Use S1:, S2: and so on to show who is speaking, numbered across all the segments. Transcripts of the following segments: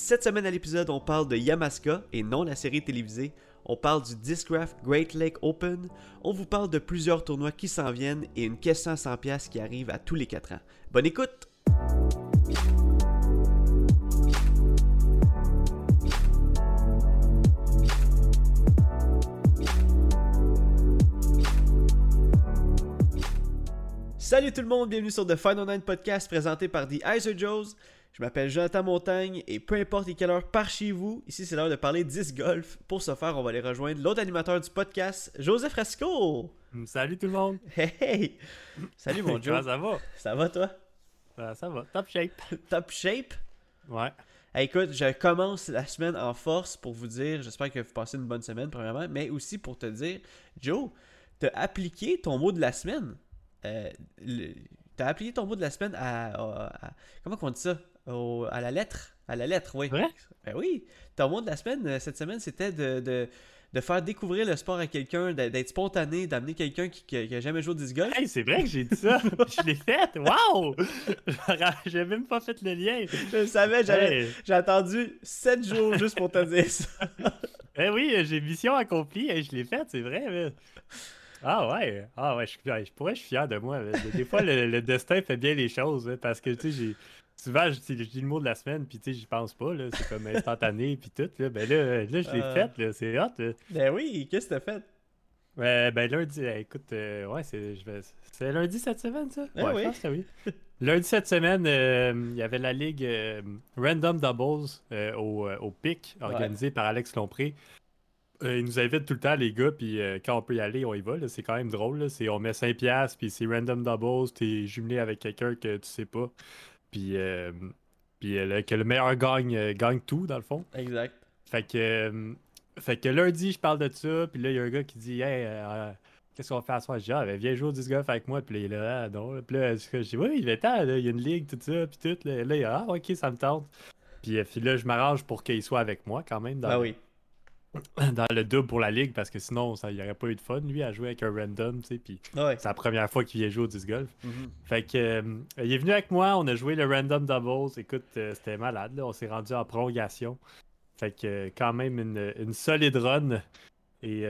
S1: Cette semaine à l'épisode, on parle de Yamaska et non la série télévisée. On parle du Discraft Great Lake Open. On vous parle de plusieurs tournois qui s'en viennent et une question à 100$ qui arrive à tous les 4 ans. Bonne écoute! Salut tout le monde, bienvenue sur The Final Nine Podcast présenté par The Iser Joes. Je m'appelle Jonathan Montagne et peu importe quelle heure par chez vous, ici c'est l'heure de parler 10 golf. Pour ce faire, on va aller rejoindre l'autre animateur du podcast, Joseph Fresco.
S2: Salut tout le monde.
S1: Hey, hey. Salut mon Joe.
S2: Ça va?
S1: Ça va toi?
S2: Ça, ça va. Top shape.
S1: Top shape?
S2: Ouais.
S1: Hey, écoute, je commence la semaine en force pour vous dire, j'espère que vous passez une bonne semaine premièrement, mais aussi pour te dire, Joe, t'as appliqué ton mot de la semaine. Euh, le- T'as appliqué ton mot de la semaine à, à- à- comment on dit ça? Au- à la lettre. À la lettre, oui.
S2: Vrai?
S1: Ben oui. Ton mot de la semaine, euh, cette semaine, c'était de, de, de faire découvrir le sport à quelqu'un, d'être spontané, d'amener quelqu'un qui, qui, qui jamais joué au disc golf.
S2: Hey, c'est vrai que j'ai dit ça. je l'ai fait. Wow! j'ai même pas fait le lien.
S1: Je le savais, j'avais
S2: Hey.
S1: j'ai attendu 7 jours juste pour te dire ça.
S2: Eh oui, j'ai mission accomplie. Hey, je l'ai fait, c'est vrai. mais- Ah ouais. Ah ouais, je, je pourrais, je suis fier de moi. mais Des fois, le, le destin fait bien les choses. hein, parce que, tu sais, j'ai. Souvent, je, je dis le mot de la semaine, puis tu sais, j'y pense pas, là. C'est comme instantané, puis tout, là. Ben là, là je l'ai
S1: Euh.
S2: fait, là. C'est hot, là.
S1: Ben oui, qu'est-ce que t'as fait?
S2: Ben lundi, euh, écoute, euh, ouais, c'est je vais- c'est lundi cette semaine, ça?
S1: Ah
S2: ouais,
S1: oui.
S2: je pense que oui. lundi cette semaine, euh, il y avait la ligue euh, Random Doubles au, au PIC, organisée par Alex Lompré. Euh, il nous invite tout le temps, les gars, puis euh, quand on peut y aller, on y va. C'est quand même drôle. là. C'est, on met 5$, piastres, puis c'est Random Doubles, t'es jumelé avec quelqu'un que tu sais pas. Puis, euh, puis euh, que le meilleur gagne, euh, gagne tout, dans le fond.
S1: Exact.
S2: Fait que, fait que lundi, je parle de ça, puis là, il y a un gars qui dit Hey, euh, qu'est-ce qu'on fait à soir? Je dis Ah, ben, viens jouer au disc golf avec moi, puis là, il est là, ah, non. Puis là, je dis Oui, il est temps, là, il y a une ligue, tout ça, puis tout. Là, Là, il est Ah, ok, ça me tente. Puis, puis là, je m'arrange pour qu'il soit avec moi quand même dans,
S1: Ben oui.
S2: Dans le double pour la ligue, parce que sinon, ça, il n'y aurait pas eu de fun, lui, à jouer avec un random, tu sais. Puis
S1: Ouais.
S2: c'est la première fois qu'il vient jouer au disc golf.
S1: Mhm.
S2: Fait que, euh, il est venu avec moi, on a joué le Random Doubles. Écoute, euh, c'était malade, là. On s'est rendu en prolongation. Fait que, euh, quand même, une, une solide run. Et,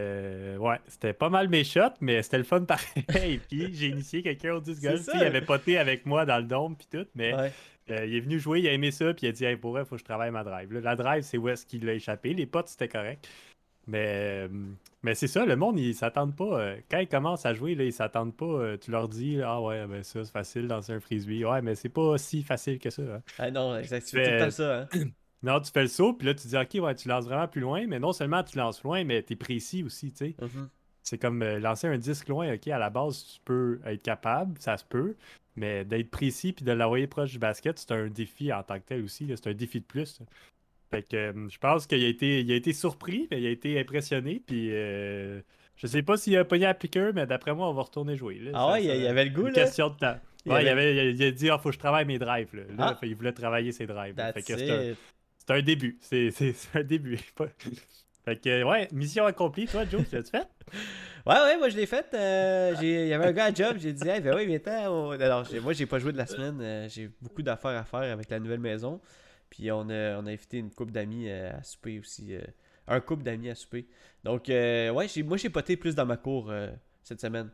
S2: ouais, c'était pas mal mes shots, mais c'était le fun pareil. puis, j'ai initié quelqu'un au disc golf. Il avait poté avec moi dans le dôme, puis tout. Mais
S1: Ouais.
S2: Euh, il est venu jouer, il a aimé ça, puis il a dit, hey, pour vrai, faut que je travaille ma drive. Là, la drive, c'est où est-ce qu'il l'a échappé. Les potes, c'était correct. Mais, euh, mais c'est ça, le monde, ils s'attendent pas. euh, quand ils commencent à jouer, là, ils s'attendent pas. tu leur dis, ah ouais, ben ça, c'est facile dans un frisbee. Ouais, mais c'est pas si facile que ça. hein.
S1: Ah non, exact. Tu fais tout le temps ça, hein.
S2: Non, tu fais le saut, puis là, tu dis, ok, ouais, tu lances vraiment plus loin, mais non seulement tu lances loin, mais t'es précis aussi, tu sais.
S1: Mhm.
S2: C'est comme lancer un disque loin, ok, à la base, tu peux être capable, ça se peut, mais d'être précis puis de l'envoyer proche du basket, c'est un défi en tant que tel aussi, c'est un défi de plus. Fait que euh, je pense qu'il a été, il a été surpris, mais il a été impressionné, puis euh, je sais pas s'il a pogné à piqueur, mais d'après moi, on va retourner jouer. là.
S1: Ah ouais, il y a-
S2: ça-
S1: il y avait le goût,
S2: une
S1: là.
S2: question de temps.
S1: Il
S2: Ouais, il,
S1: avait-
S2: il a- il a dit, ah, faut que je travaille mes drives. Là.
S1: Ah.
S2: il voulait travailler ses drives. c'est un- début. C'est un début. Fait que, ouais, mission accomplie. Toi, Joe, tu l'as-tu fait?
S1: Ouais, ouais, moi je l'ai fait. euh, Il y avait un gars à job, j'ai dit, hey, ben oui, viens on... Alors, moi j'ai pas joué de la semaine, euh, j'ai beaucoup d'affaires à faire avec la nouvelle maison. Puis on a, on a invité une couple d'amis euh, à souper aussi. un couple d'amis à souper. Donc, ouais, moi j'ai poté plus dans ma cour cette semaine.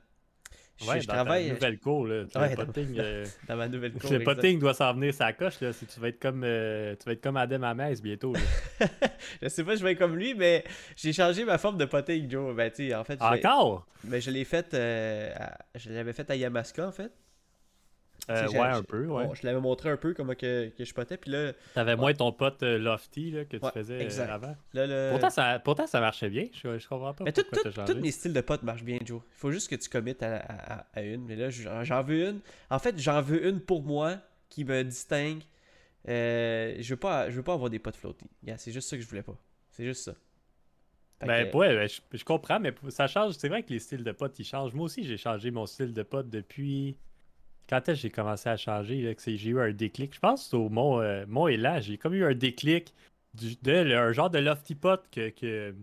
S1: Je,
S2: Ouais,
S1: je
S2: dans
S1: travaille
S2: ta nouvelle cour. Là.
S1: Ouais, dans-
S2: euh,
S1: dans ma nouvelle cour.
S2: le potting doit s'en venir sa coche. Là. Si tu vas être comme euh, tu vas être comme Adam Hamez bientôt. là.
S1: je sais pas, je vais être comme lui, mais j'ai changé ma forme de potting, Joe. Ben, tu sais, en fait,
S2: Encore?
S1: ben, je l'ai fait, euh, je l'avais fait à Yamaska, en fait.
S2: Euh, ouais, un peu. Ouais.
S1: Bon, je l'avais montré un peu comment que, que je potais, puis là,
S2: T'avais moins ton pote euh, Lofty là, que tu
S1: Ouais,
S2: faisais euh,
S1: exact.
S2: avant.
S1: là, le...
S2: Pourtant, ça, pourtant, ça marchait bien. Je, je comprends pas
S1: Mais tout, tous mes styles de potes marchent bien, Joe. Il faut juste que tu committes à, à- à une. Mais là, j'en veux une. En fait, j'en veux une pour moi qui me distingue. Euh, je veux pas, je veux pas avoir des potes floaty. Yeah, c'est juste ça que je voulais pas. C'est juste ça.
S2: Ben,
S1: que-
S2: ouais, ben, je, je comprends, mais ça change. C'est vrai que les styles de potes, ils changent. Moi aussi, j'ai changé mon style de pote depuis. Quand est-ce que j'ai commencé à changer? là, que J'ai eu un déclic? Je pense que c'est au Mont, euh, Mont Élan. J'ai comme eu un déclic du, de le- un genre de lofty pot que, que,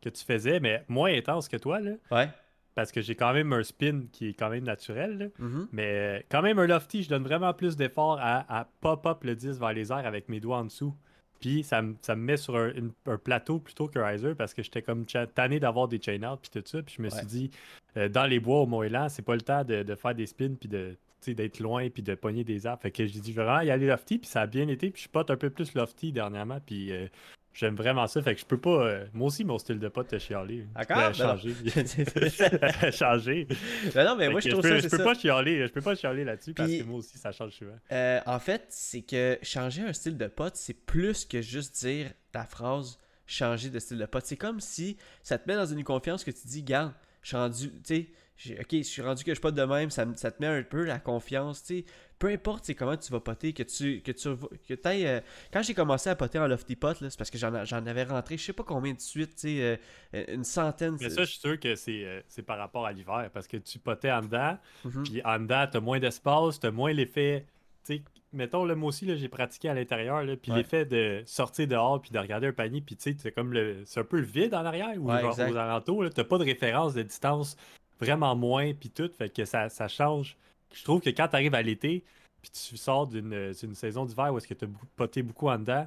S2: que tu faisais, mais moins intense que toi, là.
S1: Ouais.
S2: Parce que j'ai quand même un spin qui est quand même naturel, là.
S1: Mhm.
S2: Mais euh, quand même, un lofty, je donne vraiment plus d'effort à, à pop-up le disque vers les airs avec mes doigts en dessous. Puis ça, me- ça me met sur un, une- un plateau plutôt qu'un riser parce que j'étais comme tanné d'avoir des chain out puis tout ça. Puis je me
S1: Ouais.
S2: suis dit, euh, dans les bois au Mont-Élan, c'est pas le temps de, de faire des spins puis de d'être loin puis de pogner des arbres. Fait que j'ai dit, vraiment y aller lofty puis ça a bien été. Puis je pote un peu plus lofty dernièrement. Puis euh, j'aime vraiment ça. Fait que je peux pas. euh, moi aussi, mon style de pote te chialer.
S1: D'accord,
S2: changer. changer.
S1: Ben non, mais
S2: Fait
S1: moi, je trouve
S2: peux,
S1: ça,
S2: je peux
S1: ça.
S2: pas chialer, je peux pas chialer là-dessus parce que moi aussi ça change souvent.
S1: Euh, en fait, c'est que changer un style de pote, c'est plus que juste dire la phrase changer de style de pote. C'est comme si ça te met dans une confiance que tu dis, garde, je suis rendu, tu sais, ok, je suis rendu que je pote de même, ça, ça te met un peu la confiance, tu sais. Peu importe comment tu vas poter, que tu que tu que t'ailles, euh, quand j'ai commencé à poter en lofty pot, c'est parce que j'en avais rentré, je sais pas combien de suite, tu sais, euh, une centaine.
S2: Mais ça, je suis sûr que c'est euh, par rapport à l'hiver parce que tu potais en dedans,
S1: Mhm.
S2: puis en dedans, t'as moins d'espace, t'as moins l'effet. Tu sais, mettons, là, moi aussi, là, j'ai pratiqué à l'intérieur, là, puis
S1: Ouais.
S2: l'effet de sortir dehors puis de regarder un panier, puis tu sais, c'est comme le. C'est un peu le vide en arrière ou
S1: Ouais,
S2: genre aux alentours, t'as pas de référence de distance vraiment moins, puis tout, fait que ça, ça change. Je trouve que quand t'arrives à l'été, puis tu sors d'une d'une saison d'hiver où est-ce que t'as poté beaucoup en dedans,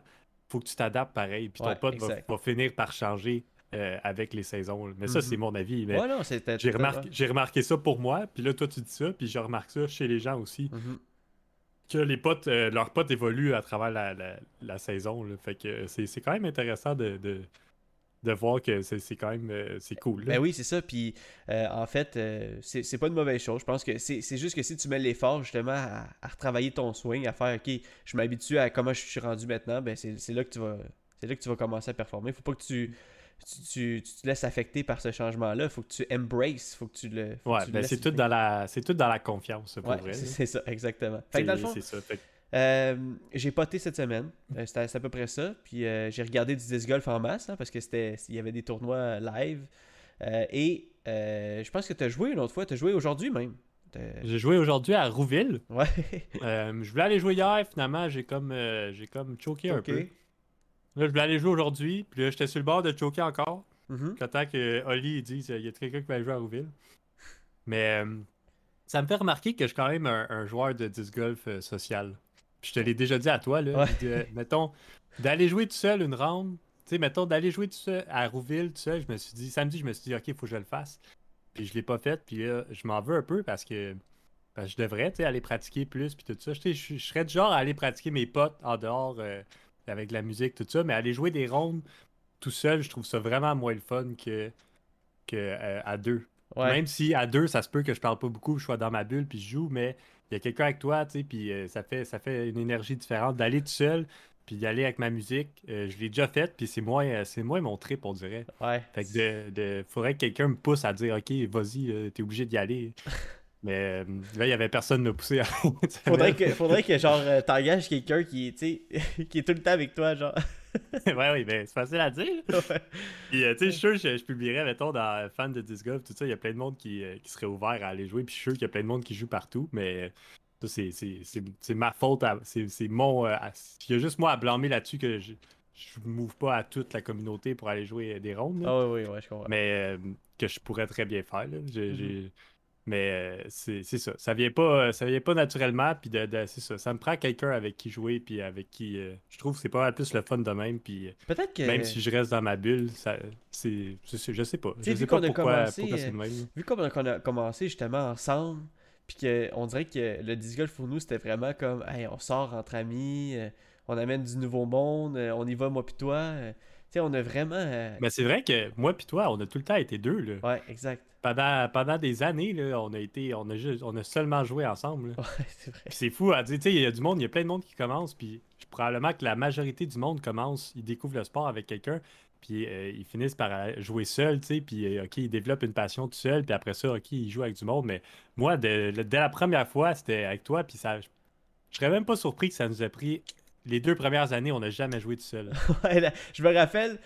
S2: faut que tu t'adaptes pareil, puis ton
S1: Ouais,
S2: pote va, finir par changer euh, avec les saisons. Mais ça, c'est mon avis. Mais
S1: Ouais, non, c'était.
S2: j'ai remarqué, j'ai remarqué ça pour moi, puis là, toi, tu dis ça, puis je remarque ça chez les gens aussi,
S1: Mhm.
S2: Que les potes, euh, leurs potes évoluent à travers la, la- saison. Fait que c'est c'est quand même intéressant de, de, de voir que c'est quand même euh, c'est cool.
S1: Ben oui, c'est ça. Puis euh, en fait, euh, c'est pas une mauvaise chose. Je pense que c'est juste que si tu mets l'effort justement à, à retravailler ton swing, à faire OK, je m'habitue à comment je suis rendu maintenant, ben c'est c'est là que tu vas. C'est là que tu vas commencer à performer. Faut pas que tu, tu, tu- tu te laisses affecter par ce changement-là. Faut que tu embraces. Faut que tu le. faut que
S2: Ouais,
S1: tu le
S2: ben c'est tout, dans la, c'est tout dans la confiance, pour
S1: Ouais,
S2: vrai.
S1: c'est ça, exactement. Fait que dans le fond,
S2: ça. Fait
S1: euh, j'ai poté cette semaine. Euh, C'était c'est à peu près ça. Puis euh, j'ai regardé du disc golf en masse hein, parce que c'était il y avait des tournois live. Euh, et je pense que tu as joué une autre fois. Tu as joué aujourd'hui même.
S2: J'ai joué aujourd'hui à Rouville.
S1: Ouais.
S2: Je voulais aller jouer hier, finalement, j'ai comme, j'ai comme choqué un peu. Là, je voulais aller jouer aujourd'hui, puis là, j'étais sur le bord de choquer encore.
S1: Mhm.
S2: J'attends que Oli il dise il y a quelqu'un qui va aller jouer à Rouville. Mais euh, ça me fait remarquer que je suis quand même un, un joueur de disc golf euh, social. Puis je te l'ai déjà dit à toi, là.
S1: Ouais.
S2: de- mettons, d'aller jouer tout seul une round, tu sais, mettons, d'aller jouer tout seul à Rouville tout seul, je me suis dit, samedi, je me suis dit, ok, il faut que je le fasse. Puis je l'ai pas fait, puis là, je m'en veux un peu parce que, parce que je devrais, tu sais, aller pratiquer plus, puis tout ça. Je je serais du genre à aller pratiquer mes potes en dehors euh, avec de la musique, tout ça, mais aller jouer des rondes tout seul, je trouve ça vraiment moins le fun que, que euh, à deux.
S1: Ouais.
S2: Même si à deux, ça se peut que je parle pas beaucoup, je sois dans ma bulle puis je joue, mais il y a quelqu'un avec toi, tu sais, puis euh, ça fait ça fait une énergie différente d'aller tout seul puis d'y aller avec ma musique. Euh, je l'ai déjà fait, puis c'est moins euh, c'est moins mon trip, on dirait.
S1: Ouais.
S2: Fait que de, de- faudrait que quelqu'un me pousse à dire OK, vas-y, t'es obligé d'y aller. Mais euh, là, il y avait personne me pousser à
S1: Faudrait que, faudrait que genre euh, t'engages quelqu'un qui, qui est tout le temps avec toi, genre.
S2: ouais, oui, mais c'est facile à dire.
S1: Ouais.
S2: Puis, euh, tu sais, je suis sûr que je, je publierais, mettons, dans fan de disc golf, tout ça, il y a plein de monde qui, euh, qui serait ouvert à aller jouer. Puis, je suis sûr qu'il y a plein de monde qui joue partout, mais ça, c'est- ma faute. C'est mon. euh, à- Il y a juste moi à blâmer là-dessus que je je move pas à toute la communauté pour aller jouer des rondes.
S1: Ah oui, oui, ouais, je comprends.
S2: mais que je pourrais très bien faire. là.
S1: Mhm.
S2: euh, c'est c'est ça. Ça vient pas, ça vient pas naturellement. Puis de, de- c'est ça. Ça me prend quelqu'un avec qui jouer. Puis avec qui. euh, je trouve que c'est pas mal plus le fun de même. Puis euh,
S1: Peut-être que.
S2: même si je reste dans ma bulle, ça, c'est, je, sais, pas. Je
S1: vu
S2: sais pas
S1: qu'on a
S2: pourquoi,
S1: commencé,
S2: pourquoi
S1: euh,
S2: c'est le même.
S1: Vu comme on a commencé justement ensemble, puis qu'on dirait que le disc golf pour nous c'était vraiment comme, hey, on sort entre amis, euh, on amène du nouveau monde, euh, on y va moi puis toi. Tu sais, on a vraiment. euh,
S2: Mais c'est vrai que moi puis toi, on a tout le temps été deux. Là.
S1: Ouais, exact.
S2: Pendant, pendant des années, là, on a été, on a juste, on a seulement joué ensemble. là.
S1: Ouais, c'est vrai.
S2: Puis c'est fou à dire, tu sais, il y a du monde, il y a plein de monde qui commence, puis probablement que la majorité du monde commence, ils découvrent le sport avec quelqu'un, puis euh, ils finissent par euh, jouer seul, tu sais, puis euh, OK, ils développent une passion tout seul, puis après ça, OK, ils jouent avec du monde, mais moi, de- dès la première fois, c'était avec toi, puis ça, je serais même pas surpris que ça nous a pris les deux premières années, on n'a jamais joué tout seul.
S1: Je me rappelle,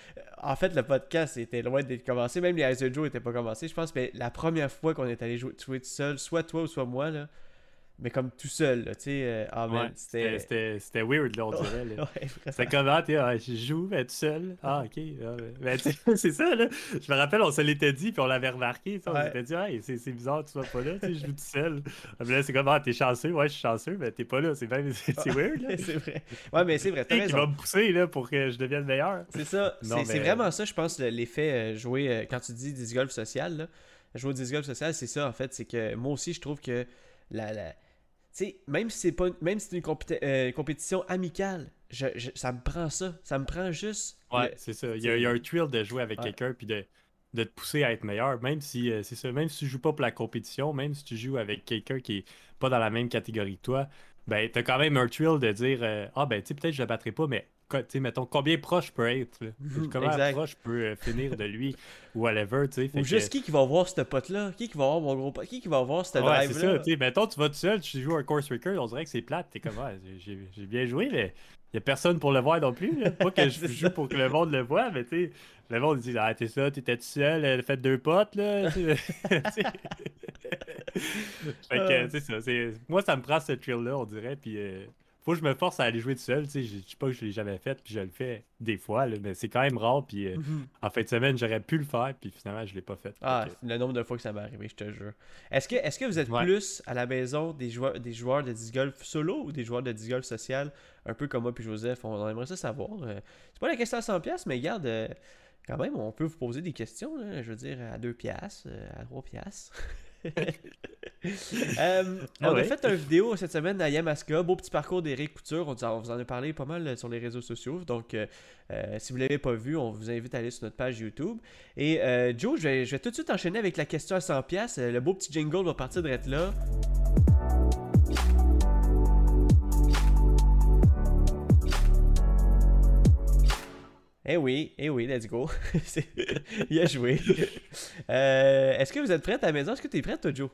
S1: en fait, le podcast était loin d'être commencé, même les Ice Joe n'étaient pas commencés, je pense, mais la première fois qu'on est allé jouer, jouer tout seul, soit toi ou soit moi, là, mais comme tout seul, tu sais. euh, ah,
S2: Ouais,
S1: c'était.
S2: C'était c'était weird, là, on dirait.
S1: Ouais, vraiment.
S2: C'est comment, tu ah, je joue, mais tout seul. Ah, ok. Ah. Ben, tu sais, c'est ça, là. Je me rappelle, on se l'était dit, puis on l'avait remarqué. sais, On
S1: Ouais.
S2: s'était dit, hey, c'est c'est bizarre, tu sois pas là, tu sais, je joue tout seul. Ah, mais là, c'est comme, ah, t'es chanceux, ouais, je suis chanceux, mais t'es pas là. C'est bien- c'est weird, là.
S1: c'est vrai. Ouais, mais c'est vrai, t'as
S2: Qui va me pousser, là, pour que je devienne meilleur.
S1: C'est ça. C'est
S2: mais-
S1: vraiment ça, je pense, le- l'effet euh, jouer. euh, quand tu dis disc golf social, là, jouer au disc golf social, c'est ça, en fait. C'est que moi aussi, je trouve que la. la... Tu sais, même si c'est pas même si c'est une euh, compétition amicale, je, je- ça me prend ça. Ça me prend juste.
S2: Ouais, c'est ça. Il y, a, il y a un thrill de jouer avec
S1: Ouais.
S2: quelqu'un puis de, de te pousser à être meilleur. Même si euh, c'est ça, même si tu joues pas pour la compétition, même si tu joues avec quelqu'un qui est pas dans la même catégorie que toi, ben t'as quand même un thrill de dire euh, Ah ben tu sais, peut-être je le battrai pas, mais mettons combien proche je peux être, là?
S1: Mhm,
S2: comment proche je peux euh, finir de lui ou whatever, tu sais.
S1: Ou
S2: que-
S1: juste qui qui va voir ce pote-là? Qui qui va voir mon gros pote? Qui qui va voir cette
S2: Ouais, c'est
S1: drive-là?
S2: ça, tu sais, mettons, tu vas tout seul, tu joues un course record, on dirait que c'est plate, t'es comme, ouais, j'ai- bien joué, mais y a personne pour le voir non plus, là. Pas que je
S1: C'est
S2: joue pour que le monde le voit, mais tu sais, le monde dit, ah, t'es ça, t'étais tout seul, fait deux potes, là. fait que,
S1: Euh.
S2: ça, c'est... Moi, ça me prend ce thrill-là, on dirait, puis euh, faut que je me force à aller jouer tout seul, je dis pas que je l'ai jamais fait, puis je le fais des fois, là, mais c'est quand même rare, puis euh,
S1: Mhm.
S2: en fin de semaine, j'aurais pu le faire, puis finalement, je l'ai pas fait.
S1: Ah, le nombre de fois que ça m'est arrivé, je te jure. Est-ce que, est que vous êtes
S2: Ouais.
S1: plus à la maison des joueurs, des joueurs de disc golf solo ou des joueurs de disc golf social, un peu comme moi puis Joseph On aimerait ça savoir. Euh, C'est pas la question à 100$, mais regarde, euh, quand même, on peut vous poser des questions, là, je veux dire, à 2$, euh, à 3$. Euh,
S2: Ah
S1: on a fait une vidéo cette semaine à Yamaska, beau petit parcours d'Éric Couture. On, vous en- on vous en a parlé pas mal euh, sur les réseaux sociaux. Donc, euh, si vous ne l'avez pas vu, on vous invite à aller sur notre page YouTube. Et euh, Joe, je vais, je vais tout de suite enchaîner avec la question à 100$. Euh, le beau petit jingle va partir de là. Eh oui, eh oui, let's go. Il a joué. Euh, Est-ce que vous êtes prête à la maison? Est-ce que tu es prête, toi, Joe?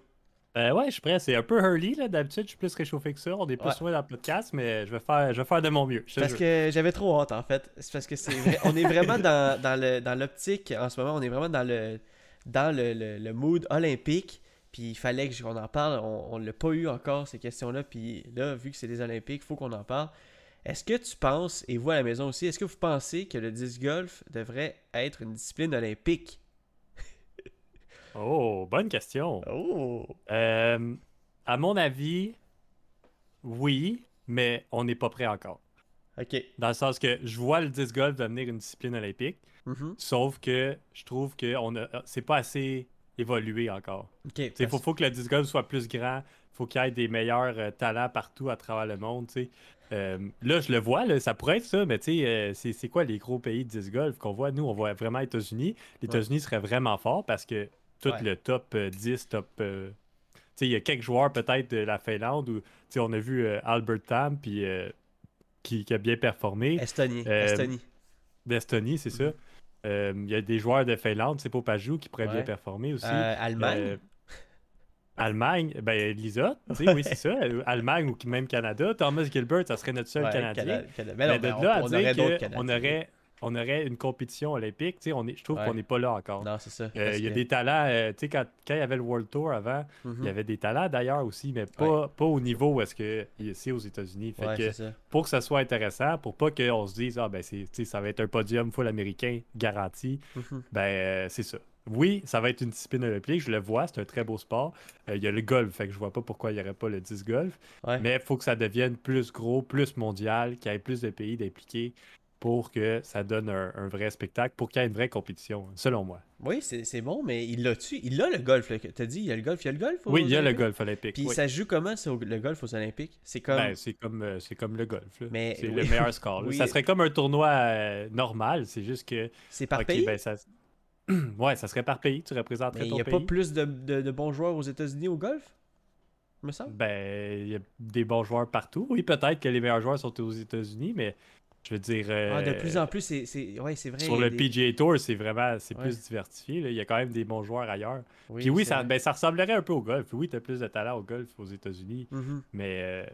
S2: Euh, ouais, je suis prêt. C'est un peu early, là. D'habitude, je suis plus réchauffé que ça. On est plus
S1: Ouais.
S2: loin dans le podcast, mais je vais faire, je vais faire de mon mieux.
S1: Parce
S2: jure.
S1: que j'avais trop hâte en fait. C'est parce que c'est vrai- on est vraiment dans, dans le dans l'optique en ce moment, on est vraiment dans le dans le, le- le mood olympique. Puis il fallait que- qu'on en parle. On, on l'a pas eu encore ces questions-là. Puis là, vu que c'est des Olympiques, il faut qu'on en parle. Est-ce que tu penses, et vous à la maison aussi, est-ce que vous pensez que le disc golf devrait être une discipline olympique?
S2: Oh, bonne question.
S1: Oh!
S2: Euh, à mon avis, oui, mais on n'est pas prêt encore.
S1: Ok.
S2: Dans le sens que je vois le disc golf devenir une discipline olympique,
S1: Mhm.
S2: sauf que je trouve que on a, c'est pas assez évolué encore.
S1: Ok.
S2: Il faut,
S1: parce-
S2: faut que le disc golf soit plus grand. faut qu'il y ait des meilleurs euh, talents partout à travers le monde. tu sais. Euh, là, je le vois, là, ça pourrait être ça, mais tu sais, euh, c'est quoi les gros pays de disc golf qu'on voit? Nous, on voit vraiment les États-Unis. Les
S1: Ouais.
S2: États-Unis seraient vraiment forts parce que tout
S1: Ouais.
S2: le top euh, 10, top. euh, tu sais, il y a quelques joueurs peut-être de la Finlande où on a vu Albert Tam puis, qui, qui a bien performé.
S1: Estonie. Estonie.
S2: D'Estonie, c'est ça. Euh, Il y a des joueurs de Finlande, c'est Popajou, qui pourraient
S1: Ouais.
S2: bien performer aussi.
S1: Allemagne?
S2: Allemagne, ben Lisa, tu sais, oui, c'est ça. Allemagne ou même Canada. Thomas Gilbert, ça serait notre seul
S1: Ouais,
S2: Canadien.
S1: Cana- Cana-
S2: Mais de
S1: mais on,
S2: là à dire qu'on aurait, on aurait une compétition olympique, tu sais, on est, je trouve
S1: Ouais.
S2: qu'on n'est pas là encore.
S1: Non, c'est ça.
S2: Euh, Il y a
S1: que-
S2: des talents, euh, tu sais, quand, quand il y avait le World Tour avant,
S1: Mhm.
S2: il y avait des talents d'ailleurs aussi, mais pas, pas au niveau où est-ce que c'est aux États-Unis. Fait que pour que ça soit intéressant, pour pas qu'on se dise, ah ben ça va être un podium full américain garanti,
S1: Mhm.
S2: ben euh, c'est ça. Oui, ça va être une discipline olympique, je le vois, c'est un très beau sport. Euh, Il y a le golf, fait que je vois pas pourquoi il n'y aurait pas le disc golf.
S1: Ouais.
S2: Mais il faut que ça devienne plus gros, plus mondial, qu'il y ait plus de pays d'impliqués pour que ça donne un, un vrai spectacle, pour qu'il y ait une vraie compétition, selon moi.
S1: Oui, c'est bon, mais il l'a-tu? Il a le golf. T'as dit, il y a le golf, il y a le golf?
S2: Oui, il y a le golf olympique.
S1: Puis
S2: oui.
S1: ça joue comment, ça, le golf aux Olympiques? C'est comme...
S2: Ben, c'est comme, euh, c'est comme le golf. là.
S1: Mais
S2: c'est
S1: oui.
S2: le meilleur score.
S1: Oui.
S2: Ça serait comme un tournoi euh, normal, c'est juste que
S1: c'est par pays?
S2: ben, ça... ouais, ça serait par pays. Tu représenterais
S1: mais il
S2: ton
S1: n'y a
S2: pays.
S1: pas plus de, de- de bons joueurs aux États-Unis au golf? Me semble?
S2: Ben, il y a des bons joueurs partout. Oui, peut-être que les meilleurs joueurs sont aux États-Unis, mais je veux dire.
S1: Ah, de
S2: euh,
S1: plus en plus, c'est... c'est- Ouais, c'est vrai.
S2: Sur
S1: il
S2: le
S1: des-
S2: PGA Tour, c'est vraiment c'est
S1: Ouais.
S2: plus diversifié. là. Il y a quand même des bons joueurs ailleurs.
S1: Oui,
S2: Puis oui, ça, ben, ça ressemblerait un peu au golf. Oui, tu as plus de talent au golf aux États-Unis,
S1: Mhm.
S2: mais, euh,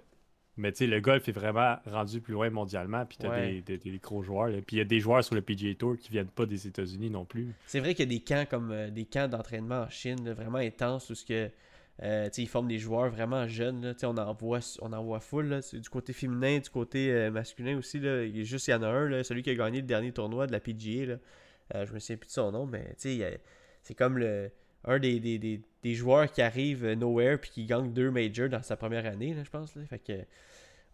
S2: mais tu sais, le golf est vraiment rendu plus loin mondialement. Puis tu as
S1: Ouais.
S2: des, des- des gros joueurs. là. Puis il y a des joueurs sur le PGA Tour qui viennent pas des États-Unis non plus.
S1: C'est vrai qu'il y a des camps comme euh, des camps d'entraînement en Chine, là, vraiment intenses, où ce que Euh, ils forment des joueurs vraiment jeunes. Là. On, en voit, on en voit full. Du côté féminin, du côté euh, masculin aussi. Là. Il juste il y en a un, là, celui qui a gagné le dernier tournoi de la PGA. Là. Je me souviens plus de son nom, mais c'est comme le, un des, des, des, des, joueurs qui arrive nowhere puis qui gagne deux majors dans sa première année, là, je pense. Là. Fait que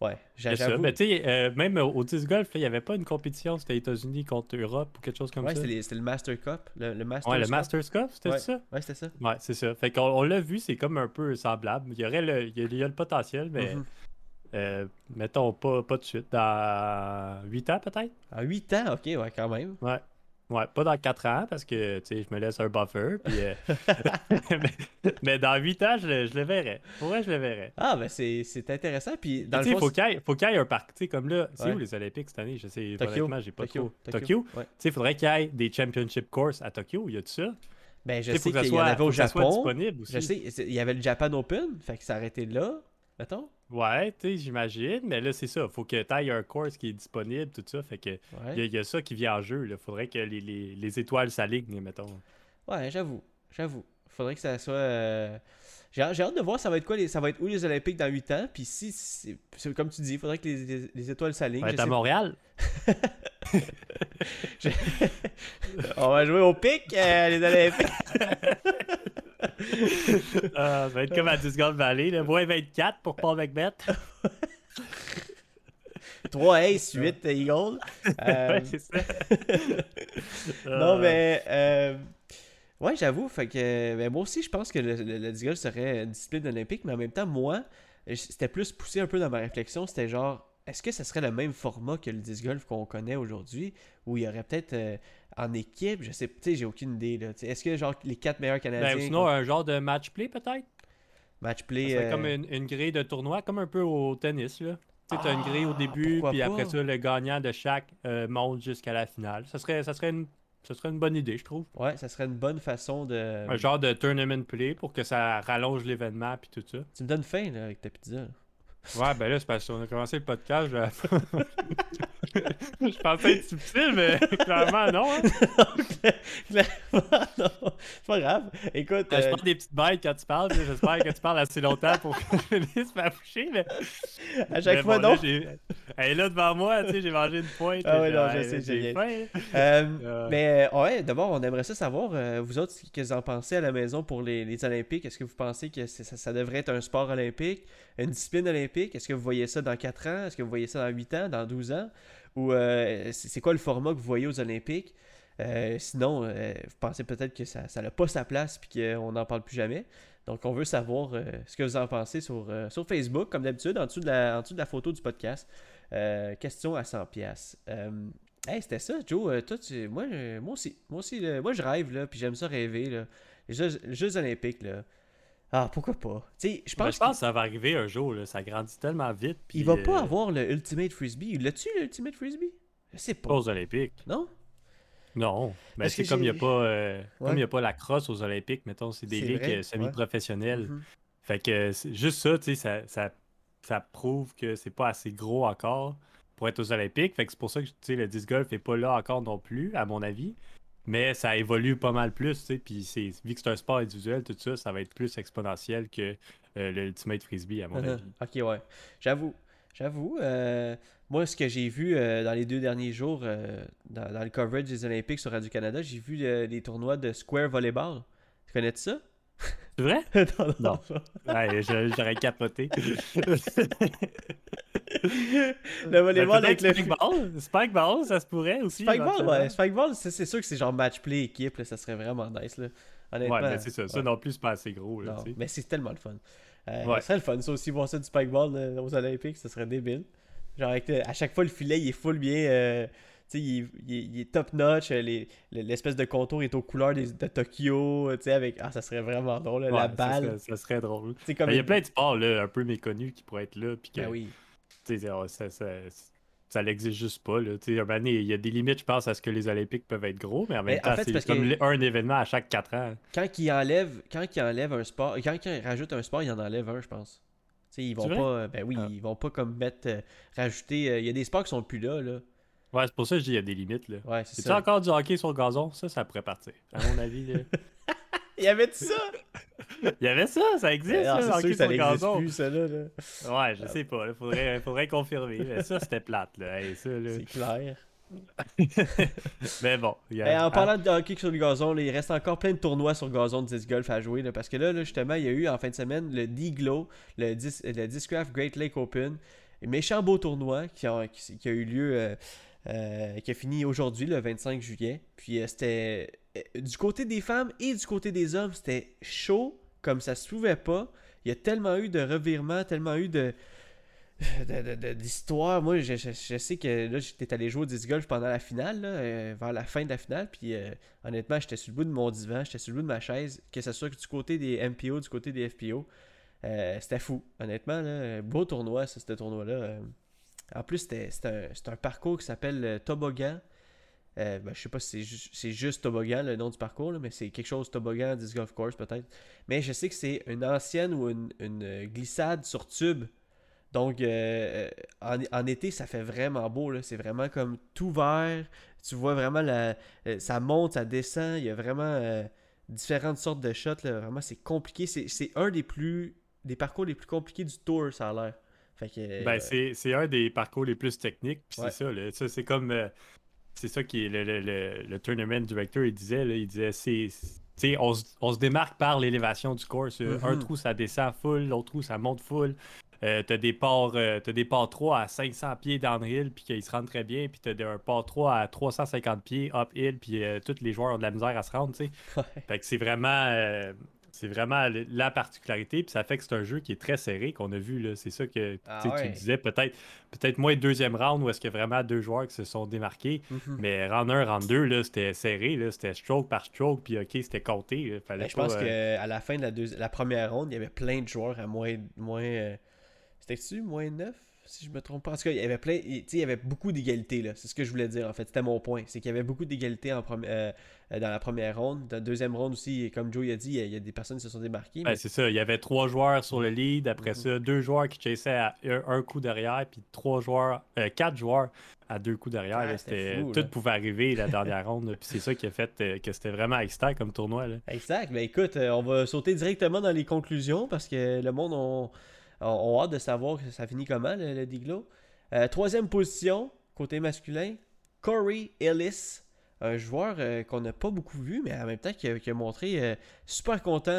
S1: Ouais,
S2: j'avoue. Mais tu sais, euh, même au 10 golf, il n'y avait pas une compétition, c'était États-Unis contre Europe ou quelque chose comme
S1: ça.
S2: Ouais,
S1: c'était le Master Cup. Le, le
S2: Masters ouais, le Masters Cup, c'était ça?
S1: Ouais, c'était ça.
S2: Ouais, c'est ça. Fait qu'on on, l'a vu, c'est comme un peu semblable. Il y aurait le, il y a, le potentiel, mais mm-hmm. euh, mettons pas, pas de suite. Dans 8 ans peut-être?
S1: À 8 ans, ok, ouais, quand même.
S2: Ouais. Ouais, pas dans 4 ans parce que je me laisse un buffer. Puis, euh, mais, dans 8 ans, je, le verrai. Pour vrai, je le verrai.
S1: Ah, ben c'est intéressant. Puis dans le
S2: fond, faut qu'il y, ait un parc. Tu sais, comme là, c'est où les Olympiques cette année? Je sais, Tokyo. j'ai pas
S1: Tokyo.
S2: trop. Tokyo. Tu sais, il faudrait qu'il y ait des championship courses à Tokyo. Y a tout ça?
S1: Ben, je sais qu'il y en avait au Japon. Je sais, il y avait le Japan Open. Fait que ça arrêté là. Mettons.
S2: Ouais, tu sais, j'imagine. Mais là, c'est ça. Faut que tu aies un course qui est disponible, tout ça. Fait que il y, a ça qui vient en jeu. Il faudrait que les, les, les étoiles s'alignent, mettons.
S1: Ouais, j'avoue. J'avoue. Faudrait que ça soit. Euh, j'ai hâte de voir ça va être quoi, les... ça va être où les Olympiques dans 8 ans. Puis si, c'est comme tu dis, il faudrait que les, les, étoiles s'alignent.
S2: On va à Montréal?
S1: On va jouer au pic, euh, les Olympiques.
S2: Ah, ça va être comme à Discord Valley, le moins 24 pour Paul McBeth.
S1: 3 Ace, 8 Eagle. Euh... c'est ça. non, mais. Euh... Ouais, j'avoue. Fait que ben, moi aussi, je pense que le, le, golf serait une discipline olympique, mais en même temps, moi, c'était plus poussé un peu dans ma réflexion. C'était genre, est-ce que ça serait le même format que le disc golf qu'on connaît aujourd'hui, où il y aurait peut-être euh, en équipe, je sais, tu sais, j'ai aucune idée. Là. Est-ce que genre les quatre meilleurs ben, Canadiens.
S2: sinon, un genre de match play peut-être?
S1: Match play.
S2: Euh, comme une, grille de tournoi, comme un peu au tennis. Là. Tu as une grille au ah, début, puis après ça, le gagnant de chaque euh, monte jusqu'à la finale. Ça serait, ça, serait une, ça serait une bonne idée, je trouve.
S1: Ouais, ça serait une bonne façon de.
S2: Un genre de tournament play pour que ça rallonge l'événement, puis tout ça.
S1: Tu me donnes faim là, avec ta pizza.
S2: Ouais, ben là, c'est parce qu'on a commencé le podcast. Je, je pensais être subtil, mais clairement, non. Hein.
S1: clairement, non. C'est pas grave. Écoute.
S2: Je euh... prends des petites bêtes quand tu parles. J'espère que tu parles assez longtemps pour que je finisse ma bouchée. Mais...
S1: À chaque fois, non.
S2: elle est là devant moi, tu sais, j'ai mangé une pointe.
S1: Ah oui, non, je sais, j'ai faim. Euh, euh, mais euh, ouais, d'abord, on aimerait ça savoir, vous autres, ce que vous en pensez à la maison pour les, les Olympiques. Est-ce que vous pensez que ça, ça devrait être un sport olympique, une discipline olympique? Est-ce que vous voyez ça dans 4 ans? Est-ce que vous voyez ça dans 8 ans, dans 12 ans? Ou euh, c'est quoi le format que vous voyez aux Olympiques? Euh, sinon, euh, vous pensez peut-être que ça n'a pas sa place et qu'on n'en parle plus jamais. Donc, on veut savoir ce que vous en pensez sur, sur Facebook, comme d'habitude, en, dessous de la, en dessous de la photo du podcast. question à 100$. hey, c'était ça, Joe. toi, moi, moi aussi, moi aussi moi, je rêve, là, puis j'aime ça rêver. Là. Les Jeux, Olympiques, là. Ah, pourquoi pas? je pense,
S2: je pense que ça va arriver un jour, là. ça grandit tellement vite.
S1: il va pas euh, avoir le Ultimate Frisbee. L'as-tu, le Ultimate Frisbee? Je sais pas.
S2: aux Olympiques.
S1: Non?
S2: Non. Mais c'est comme il n'y a, pas, euh, a pas la crosse aux Olympiques, mettons, c'est des ligues euh, semi-professionnelles. Mhm. Fait que juste ça, tu sais, ça, ça, ça, prouve que c'est pas assez gros encore pour être aux Olympiques. Fait que c'est pour ça que le disc golf n'est pas là encore non plus, à mon avis. Mais ça évolue pas mal plus, tu sais. Puis vu que c'est un sport individuel, tout ça, ça va être plus exponentiel que euh, l'Ultimate Frisbee, à mon avis.
S1: ok, ouais. J'avoue. J'avoue. Euh, moi, ce que j'ai vu euh, dans les deux derniers jours, dans, le coverage des Olympiques sur Radio-Canada, j'ai vu les tournois de Square Volleyball. Tu connais ça?
S2: C'est vrai?
S1: non, non.
S2: Ouais, j'aurais capoté.
S1: le volleyball avec le.
S2: Spikeball, Spikeball, ça se pourrait aussi.
S1: Spikeball, ouais. Spikeball, c'est sûr que c'est genre match play équipe, là, ça serait vraiment nice. Là. Honnêtement,
S2: ouais, mais c'est ça. Ça non plus, c'est pas assez gros. Là,
S1: mais c'est tellement le fun. Euh, ouais. Ça serait le fun, ça aussi, voir ça du Spikeball euh, aux Olympiques, ça serait débile. Genre, avec à chaque fois, le filet, il est full bien. Euh, il, il, est top notch, euh, l'espèce de contour est aux couleurs de, de Tokyo, avec ah ça serait vraiment drôle la balle.
S2: Ça serait, drôle. Ben, il y a plein de sports là, un peu méconnus qui pourraient être là puis que,
S1: ben oui.
S2: Oh, ça, ça, ça l'existe juste pas. Là. il y a des limites, je pense, à ce que les Olympiques peuvent être gros, mais en même temps, c'est comme un événement à chaque 4 ans.
S1: Quand ils enlèvent, quand ils enlèvent un sport, quand ils rajoutent un sport, ils en enlèvent un, je pense. ils vont pas. Ben oui, ah. ils vont pas comme mettre. Euh, rajouter. Euh, il y a des sports qui sont plus là. là.
S2: Ouais, c'est pour ça que je dis qu'il y a des limites. Là.
S1: Ouais, c'est
S2: encore du hockey sur le gazon? Ça, ça pourrait partir. À mon avis. Là...
S1: Il y avait ça?
S2: Il y avait ça, ça existe,
S1: Alors,
S2: ça,
S1: sûr que ça
S2: sur
S1: n'existe
S2: gazon.
S1: plus, ça, là. là.
S2: Ouais, je sais pas, il faudrait, faudrait confirmer. Mais ça, c'était plate, là. Hey, ça, là.
S1: C'est clair.
S2: Mais bon, y
S1: Et
S2: a-
S1: en parlant de hockey sur le gazon, là, il reste encore plein de tournois sur gazon de disc golf à jouer. là, parce que là, là, justement, il y a eu en fin de semaine le D-Glow, le, Dis- le Discraft Great Lake Open. Méchant beau tournoi qui a, qui, qui a eu lieu, euh, qui a fini aujourd'hui, le 25 juillet. Puis euh, c'était euh, du côté des femmes et du côté des hommes, c'était chaud comme ça se pouvait pas. Il y a tellement eu de revirements, tellement eu de d'histoire. Moi, je, sais que là, j'étais allé jouer au disc golf pendant la finale, euh, vers la fin de la finale. Puis euh, honnêtement, j'étais sur le bout de mon divan, j'étais sur le bout de ma chaise, que ce soit du côté des MPO, du côté des FPO. Euh, c'était fou, honnêtement. Là, beau tournoi, ce tournoi-là. En plus, c'est un parcours qui s'appelle euh, Toboggan. Euh, ben, je sais pas si c'est ju- c'est juste Toboggan, le nom du parcours, mais c'est quelque chose Toboggan, Disc Golf Course peut-être. Mais je sais que c'est une ancienne ou une, euh, glissade sur tube. Donc, euh, en, été, ça fait vraiment beau. C'est vraiment comme tout vert. Tu vois vraiment ça monte, ça descend. Il y a vraiment différentes sortes de shots. Vraiment, c'est compliqué. C'est c'est un des plus des parcours les plus compliqués du tour, ça a l'air. Fait que, euh,
S2: Ben, c'est c'est un des parcours les plus techniques. Puis
S1: Ouais.
S2: c'est ça, c'est comme. euh, c'est ça qui est le, le, le, le tournament director, il disait. Là, il disait c'est. On, se- on se démarque par l'élévation du. Euh, Un
S1: Mhm.
S2: trou, ça descend full, l'autre trou, ça monte full. Euh, t'as des parts, euh, t'as des parts 3 à 500 pieds downhill, puis qu'ils se rendent très bien. Puis t'as des- un part 3 à 350 pieds uphill, puis euh, tous les joueurs ont de la misère à se rendre, tu sais.
S1: ouais.
S2: Fait que c'est vraiment, c'est vraiment la particularité, puis ça fait que c'est un jeu qui est très serré qu'on a vu là. C'est ça que tu
S1: Ah
S2: sais,
S1: ouais.
S2: tu disais peut-être, peut-être moins deuxième round où est-ce qu'il y a vraiment deux joueurs qui se sont démarqués,
S1: Mhm.
S2: mais round 1, round 2 là, c'était serré là, c'était stroke par stroke, puis ok, c'était compté. là. Fallait
S1: Ben, je
S2: pas,
S1: pense
S2: euh,
S1: qu'à la fin de la, deuxi- la première ronde, il y avait plein de joueurs à moins. moins euh, C'était-tu moins 9 si je me trompe pas. En tout cas, il y avait plein. il- il y avait beaucoup d'égalité là. C'est ce que je voulais dire en fait. C'était mon point. C'est qu'il y avait beaucoup d'égalité en euh, dans la première ronde. Dans la deuxième ronde aussi, comme Joe il a dit, il y a, des personnes qui se sont démarquées.
S2: ben,
S1: mais-
S2: c'est ça, il y avait trois joueurs sur le lead, après
S1: Mhm.
S2: ça, deux joueurs qui chassaient à un, un coup derrière, puis trois joueurs, euh, quatre joueurs à deux coups derrière.
S1: Ah,
S2: là.
S1: fou,
S2: tout
S1: là.
S2: pouvait arriver la dernière ronde, puis c'est ça qui a fait euh, que c'était vraiment excitant comme tournoi. Là.
S1: Exact. Ben écoute, on va sauter directement dans les conclusions parce que le monde ont- ont hâte de savoir que ça finit comment, le, le Diglo. Euh, troisième position, côté masculin, Corey Ellis. Un joueur euh, qu'on n'a pas beaucoup vu, mais en même temps qui a, a montré euh, super content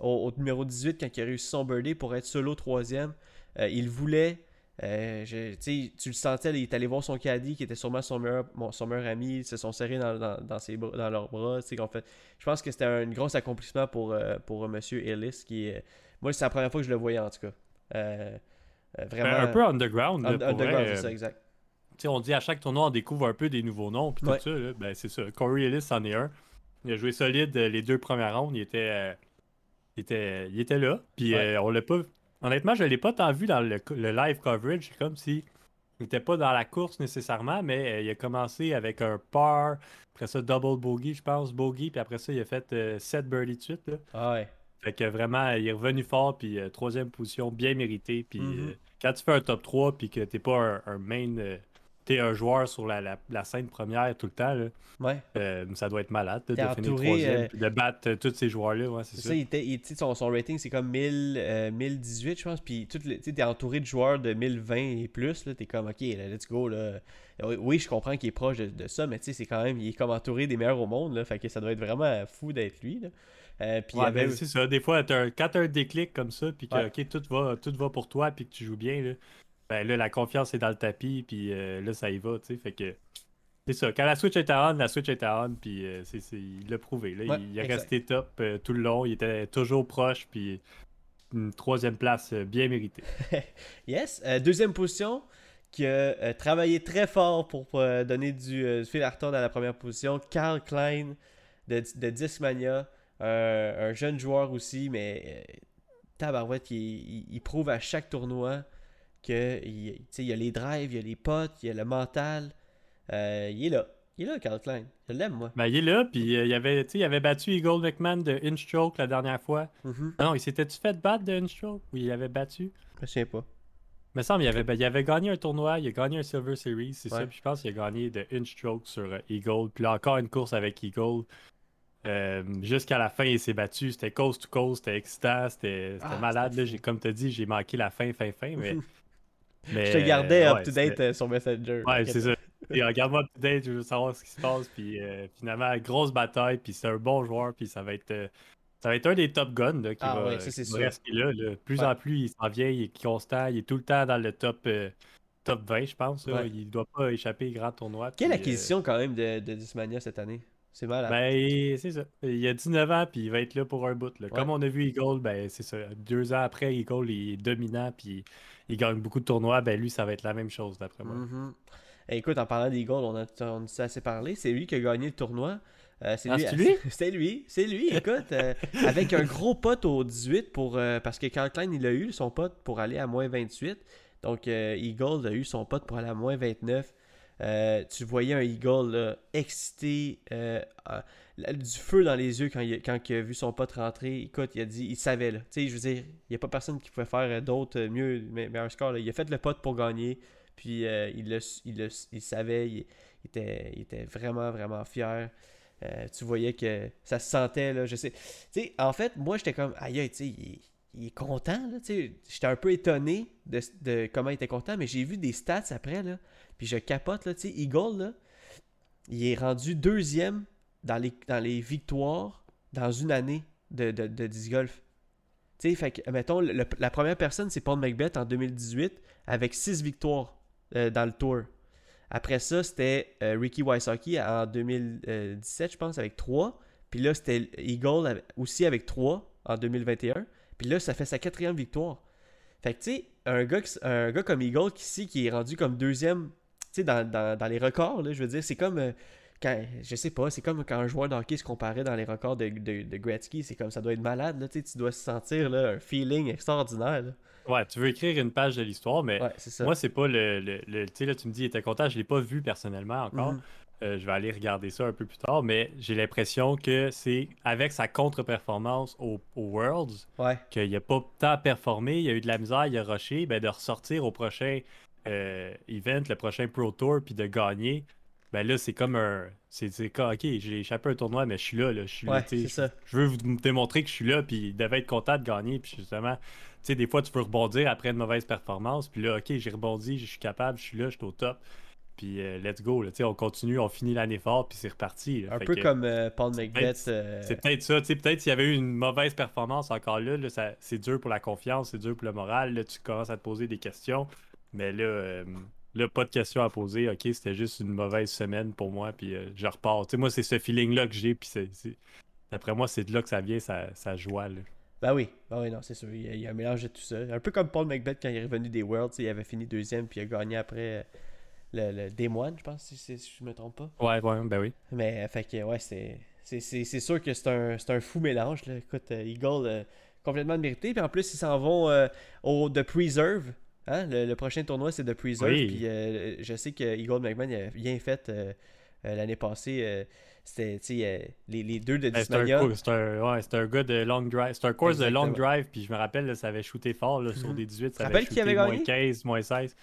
S1: au, au numéro 18 quand il a réussi son birdie pour être solo troisième. Il voulait, euh, je- tu le sentais, il est allé voir son caddie qui était sûrement son meilleur, son meilleur ami, ils se sont serrés dans, dans, dans ses bras- dans leurs bras. fait, je pense que c'était un gros accomplissement pour, euh, pour Monsieur Ellis. Qui, moi, c'est la première fois que je le voyais en tout cas. Euh, euh, vraiment.
S2: Ben, un peu underground.
S1: un- underground, c'est ça,
S2: euh,
S1: exact.
S2: On dit à chaque tournoi, on découvre un peu des nouveaux noms, puis
S1: Ouais.
S2: tout ça. Ben, c'est ça. Corey Ellis en est un. Il a joué solide euh, les deux premières rondes. Il était, euh, il était, il était là. Puis
S1: Ouais.
S2: euh, on l'a pas. Honnêtement, je l'ai pas tant vu dans le, le live coverage. C'est comme si il n'était pas dans la course nécessairement, mais euh, il a commencé avec un par. Après ça, double bogey, je pense, bogey. Puis après ça, il a fait 7 birdies de suite. là.
S1: Ah ouais.
S2: Fait que vraiment, il est revenu fort, puis euh, troisième position, bien méritée. Puis
S1: Mhm.
S2: euh, quand tu fais un top 3, puis que t'es pas un, un main, euh, t'es un joueur sur la, la, la scène première tout le temps, là,
S1: Ouais.
S2: euh, ça doit être malade de, de finir
S1: entouré,
S2: troisième,
S1: euh,
S2: puis de battre euh, tous ces joueurs-là. Ouais, c'est ça.
S1: il était, il- son, son rating c'est comme 1000, euh, 1018, je pense. Puis t'es entouré de joueurs de 1020 et plus. Là, t'es comme, ok, là, let's go. Là. Oui, je comprends qu'il est proche de, de ça, mais tu sais, c'est quand même, il est comme entouré des meilleurs au monde. Là, fait que ça doit être vraiment fou d'être lui. Là. Euh, puis il y
S2: Ouais,
S1: avait.
S2: ben, c'est ça. Des fois, t'as un- quand t'as un déclic comme ça, puis que
S1: Ouais.
S2: ok, tout, va, tout va pour toi, puis que tu joues bien, là, ben là, la confiance est dans le tapis, puis euh, là, ça y va, tu sais. Fait que c'est ça. Quand la Switch était on, la Switch était on, puis euh, c'est, c'est- il l'a prouvé. Là.
S1: Ouais,
S2: il, il est resté top euh, tout le long, il était toujours proche, puis une troisième place euh, bien méritée.
S1: Yes. Deuxième position, qui a travaillé très fort pour donner du, du fil à retordre à la première position. Carl Klein de, de Discmania. Un, un jeune joueur aussi, mais tabarouette, il, il- il prouve à chaque tournoi que il, sais, y a les drives, il y a les potes, il y a le mental. Euh, il est là. Il est là, Carl Klein. Je l'aime, moi.
S2: Ben, il est là, puis euh, il, avait, sais, il avait battu Eagle McMahon de Inchstroke la dernière fois.
S1: Mhm.
S2: Ah non, il s'était-tu fait battre de Inchstroke? ou il avait battu?
S1: Je souviens pas.
S2: Il me semble il avait, ben, il avait gagné un tournoi, il a gagné un Silver Series, c'est
S1: Ouais.
S2: ça. Puis je pense qu'il a gagné de Inchstroke sur euh, Eagle. Puis là, encore une course avec Eagle. Jusqu'à la fin, il s'est battu. C'était coast to coast, c'était excitant, c'était ah, malade. Là. Comme tu as dit, j'ai manqué la fin, fin, fin. Mais,
S1: je te gardais up-to-date sur Messenger.
S2: Ouais, c'est ça. Regarde-moi up-to-date, je veux savoir ce qui se passe. Puis finalement, grosse bataille. Puis c'est un bon joueur. Puis ça va être ça va être un des top guns là, qui ah, va, rester là, Plus en plus, il s'en vient, il est constant, il est tout le temps dans le top, euh, top 20, je pense. Il ne doit pas échapper grand tournoi.
S1: Quelle euh, acquisition quand même de, de Dismania cette année? C'est mal.
S2: Ben, c'est ça. Il a 19 ans, puis il va être là pour un bout. Comme on a vu Eagle, ben, c'est ça. Deux ans après, Eagle il est dominant, puis il gagne beaucoup de tournois. Ben, lui, ça va être la même chose, d'après moi.
S1: Mm-hmm. écoute, en parlant d'Eagle, on a, on a assez parlé. C'est lui qui a gagné le tournoi. Euh, c'est ah, lui. C'est lui? C'est lui, écoute. Euh, avec un gros pote au 18 pour. Euh, parce que Carl Klein, il a eu son pote pour aller à moins 28. Donc, Eagle a eu son pote pour aller à moins 29. tu voyais un Eagle excité, du feu dans les yeux quand il, quand il a vu son pote rentrer. Écoute, il a dit, il savait. Là. Je veux dire, il n'y a pas personne qui pouvait faire d'autres mieux, meilleur score. Il a fait le pote pour gagner. Puis, il, le, il, il, savait. Il, était, il était vraiment, vraiment fier. Euh, tu voyais que ça se sentait, là, je sais. En fait, moi, j'étais comme, aïe, tu sais, il, est content, là. J'étais un peu étonné de, comment il était content, mais j'ai vu des stats après, là, puis je capote, là, tu sais, Eagle, là, il est rendu deuxième dans les, dans les victoires dans une année de, de, de disc golf. Tu sais, fait que, mettons, la première personne, c'est Paul McBeth en 2018, avec six victoires euh, dans le tour. Après ça, c'était euh, Ricky Wysocki en 2017, je pense, avec 3. Puis là, c'était Eagle aussi avec 3 en 2021. Puis là, ça fait sa quatrième victoire. Fait que, tu sais, un gars, un gars comme Eagle ici, qui est rendu comme deuxième, tu sais, dans, les records, là, je veux dire, c'est comme... Euh, quand, je sais pas, c'est comme quand un joueur de hockey se comparait dans les records de, de, Gretzky, c'est comme ça doit être malade, là, tu dois se sentir là, un feeling extraordinaire. Là.
S2: Ouais, tu veux écrire une page de l'histoire, mais moi, c'est pas le. tu sais, là, tu me dis, il était content, je l'ai pas vu personnellement encore. Mhm. Euh, je vais aller regarder ça un peu plus tard, mais j'ai l'impression que c'est avec sa contre-performance au, Worlds qu'il n'a pas tant performé, il a eu de la misère, il a rushé, ben, de ressortir au prochain euh, event, le prochain Pro Tour, puis de gagner ben là, c'est comme un. C'est ok, j'ai échappé un tournoi, mais je suis là. là je, suis je, veux vous démontrer que je suis là, puis il devait être content de gagner. Puis justement, tu sais, des fois, tu peux rebondir après une mauvaise performance. Puis là, ok, j'ai rebondi, je suis capable, je suis là, je suis au top. Puis euh, let's go, là, on continue, on finit l'année fort, puis c'est reparti.
S1: Un peu comme euh, Paul McBeth. Euh,
S2: c'est peut-être ça, peut-être s'il y avait eu une mauvaise performance encore là, là c'est dur pour la confiance, c'est dur pour le moral. Là, tu commences à te poser des questions. Mais là, Là, pas de questions à poser. OK, c'était juste une mauvaise semaine pour moi, puis euh, je repars. Tu sais, moi, c'est ce feeling-là que j'ai, puis c'est, d'après moi, c'est de là que ça vient, sa, joie. Là.
S1: Ben oui, ben oui, non, c'est sûr. Il y, a, un mélange de tout ça. Un peu comme Paul McBeth quand il est revenu des Worlds, il avait fini deuxième, puis il a gagné après le, le Day One, je pense, si, si, je me trompe pas.
S2: Ouais, ouais, ben oui.
S1: Mais, fait que, ouais, c'est. C'est sûr que c'est un, un, fou mélange. Là. Écoute, euh, Eagle, euh, complètement mérité. Puis en plus, ils s'en vont au The Preserve, Hein? Le, prochain tournoi, c'est The Preserve. Puis euh, je sais que Eagle McMahon a bien fait euh, euh, l'année passée. c'était les, les, deux de Dismania.
S2: C'était un, ouais, un, gars de long drive. C'était un course de long drive. Puis je me rappelle, ça avait shooté fort là, sur mhm. des 18. Ça avait
S1: qui avait
S2: moins 15, moins 16.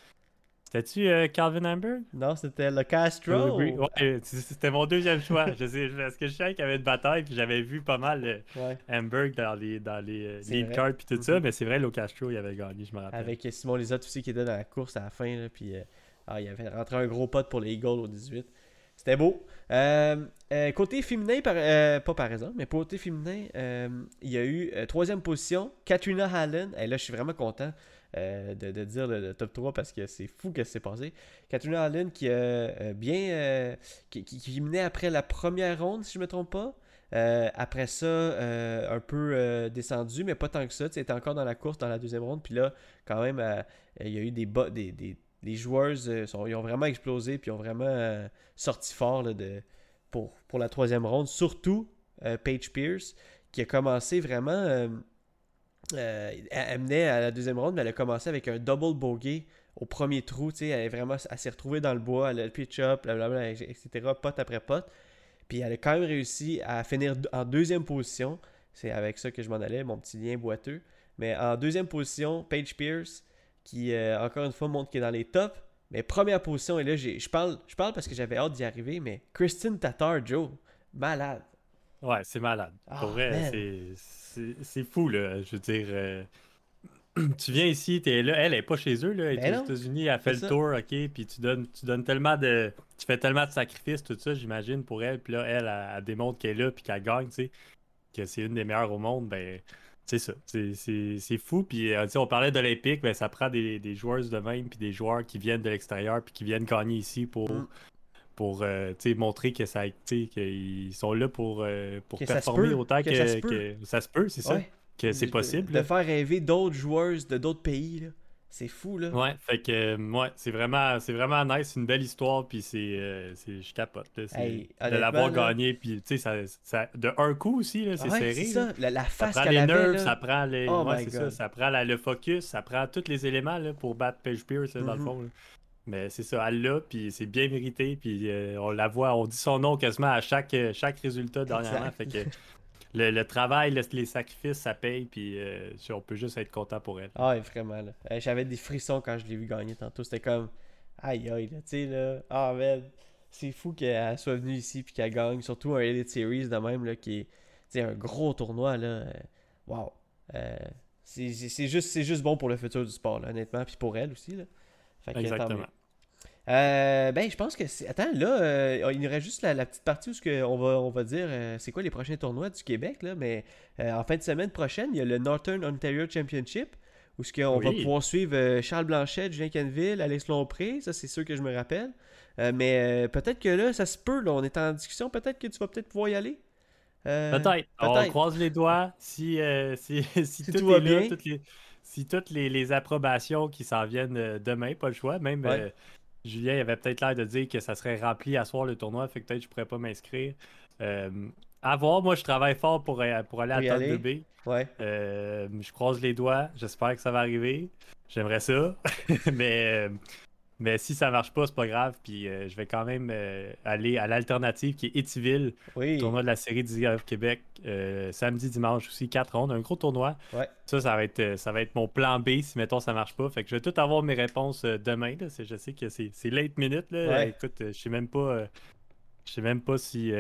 S2: C'était-tu euh, Calvin Amber?
S1: Non, c'était le Castro.
S2: Ouais, c'était mon deuxième choix. je sais, parce que je savais qu'il y avait une bataille, puis j'avais vu pas mal euh, Amber dans les, dans les euh, lead cards, puis tout ça, mm-hmm. mais c'est vrai, le Castro, il avait gagné, je me rappelle.
S1: Avec Simon Lizotte aussi qui était dans la course à la fin, là, puis ah, il avait rentré un gros pote pour les Eagles au 18. C'était beau. côté féminin, par, pas par exemple, mais côté féminin, il y a eu troisième position, Katrina Hallen. Et là, je suis vraiment content. Euh, de, dire le, top 3 parce que c'est fou que c'est passé. Katrina Allen qui a euh, bien. Euh, qui, qui, menait après la première ronde, si je ne me trompe pas. après ça, un peu descendu, mais pas tant que ça. Tu était encore dans la course dans la deuxième ronde. Puis là, quand même, il y a eu des, des, des les joueurs ils ont vraiment explosé puis ont vraiment sorti fort de, pour, pour la troisième ronde. Surtout Paige Pierce qui a commencé vraiment euh, elle, menait à la deuxième ronde, mais elle a commencé avec un double bogey au premier trou. Elle, est vraiment, elle s'est retrouvée dans le bois, elle a le pitch-up, etc., pote après pote. Puis elle a quand même réussi à finir en deuxième position. C'est avec ça que je m'en allais, mon petit lien boiteux. Mais en deuxième position, Paige Pierce, qui euh, encore une fois montre qu'il est dans les tops. Mais première position, et là, je parle, je parle parce que j'avais hâte d'y arriver, mais Christine Tatar, Joe, malade.
S2: Ouais, c'est malade.
S1: Ah,
S2: Pour vrai,
S1: man.
S2: c'est- fou, là. Je veux dire, euh, tu viens ici, t'es là. Elle est pas chez eux, là. Elle est
S1: Ben
S2: aux États-Unis, elle fait le
S1: ça.
S2: tour, OK. Puis tu donnes, tu donnes tellement de. Tu fais tellement de sacrifices, tout ça, j'imagine, pour elle. Puis là, elle, elle, elle démontre qu'elle est là, puis qu'elle gagne, tu sais. Que c'est une des meilleures au monde, ben. C'est ça, c'est- fou. Puis, euh, tu sais, on parlait d'Olympique, ben, ça prend des, des joueurs de même, puis des joueurs qui viennent de l'extérieur, puis qui viennent gagner ici pour,
S1: Mm.
S2: Pour euh, montrer que ça, qu'ils sont là pour, euh, pour
S1: Que
S2: performer autant
S1: que
S2: que,
S1: ça se peut.
S2: que ça se peut, c'est ça,
S1: Ouais.
S2: que c'est possible.
S1: De, faire rêver d'autres joueurs de d'autres pays. C'est fou, là.
S2: Ouais, fait que euh, ouais, c'est vraiment, c'est vraiment nice, c'est une belle histoire, puis c'est, euh, je capote, là, c'est-
S1: Hey,
S2: de l'avoir gagné, puis tu sais, ça, ça- de un coup aussi, là, c'est
S1: Ouais,
S2: serré.
S1: c'est ça. La, la
S2: Ça
S1: face
S2: prend les nerfs,
S1: là.
S2: ça prend les.
S1: Oh
S2: ouais, ça. Ça prend la- le focus, ça prend tous les éléments là, pour battre Paige Pierce là, dans le
S1: Mhm.
S2: fond. Mais c'est ça, elle l'a, puis c'est bien mérité, puis euh, on la voit, on dit son nom quasiment à chaque, euh, chaque résultat dernièrement. Fait que le, le travail, le- les sacrifices, ça paye, puis euh, on peut juste être content pour elle.
S1: Ah, vraiment, là. J'avais des frissons quand je l'ai vu gagner tantôt. C'était comme. Aïe, aïe, là. Tu sais, là. Ah, man. C'est fou qu'elle soit venue ici puis qu'elle gagne. Surtout un Elite Series de même, là, qui est. Un gros tournoi, là. Wow. Euh, c'est juste, c'est juste bon pour le futur du sport, là, honnêtement. Puis pour elle aussi, là. Fait que, tant
S2: Exactement.
S1: Euh, ben, je pense que. Attends, là, euh, il nous reste juste la, la petite partie où ce que on, va, on va dire euh, c'est quoi les prochains tournois du Québec, là. Mais en fin de semaine prochaine, il y a le Northern Ontario Championship où ce qu'on va pouvoir suivre Charles Blanchette, Julien Canville, Alex Lompré. Ça, c'est sûr que je me rappelle. Mais peut-être que là, ça se peut, là, on est en discussion. Peut-être que tu vas peut-être pouvoir y aller.
S2: Peut-être. On croise les doigts si, si, si,
S1: Si
S2: tout,
S1: tout va
S2: là,
S1: bien.
S2: toutes les, si toutes les, les approbations qui s'en viennent euh, demain, pas le choix. Même
S1: Ouais.
S2: euh, Julien il avait peut-être l'air de dire que ça serait rempli à soir le tournoi, fait que peut-être je pourrais pas m'inscrire. Euh, à voir, moi je travaille fort pour, euh, pour aller à Tente
S1: aller.
S2: de B.
S1: Ouais.
S2: Euh, je croise les doigts, j'espère que ça va arriver. J'aimerais ça. mais, mais si ça marche pas, c'est pas grave. Puis euh, je vais quand même euh, aller à l'alternative qui est Étiville.
S1: Oui.
S2: Tournoi de la série du Golf Québec, euh, samedi, dimanche aussi, 4 rondes, un gros tournoi.
S1: Ouais.
S2: Ça, ça va être, ça va être mon plan B si, mettons, ça marche pas. Fait que je vais tout avoir mes réponses demain. Là. Je sais que c'est late minute. Là.
S1: Ouais.
S2: Écoute, je sais même pas. je sais même pas si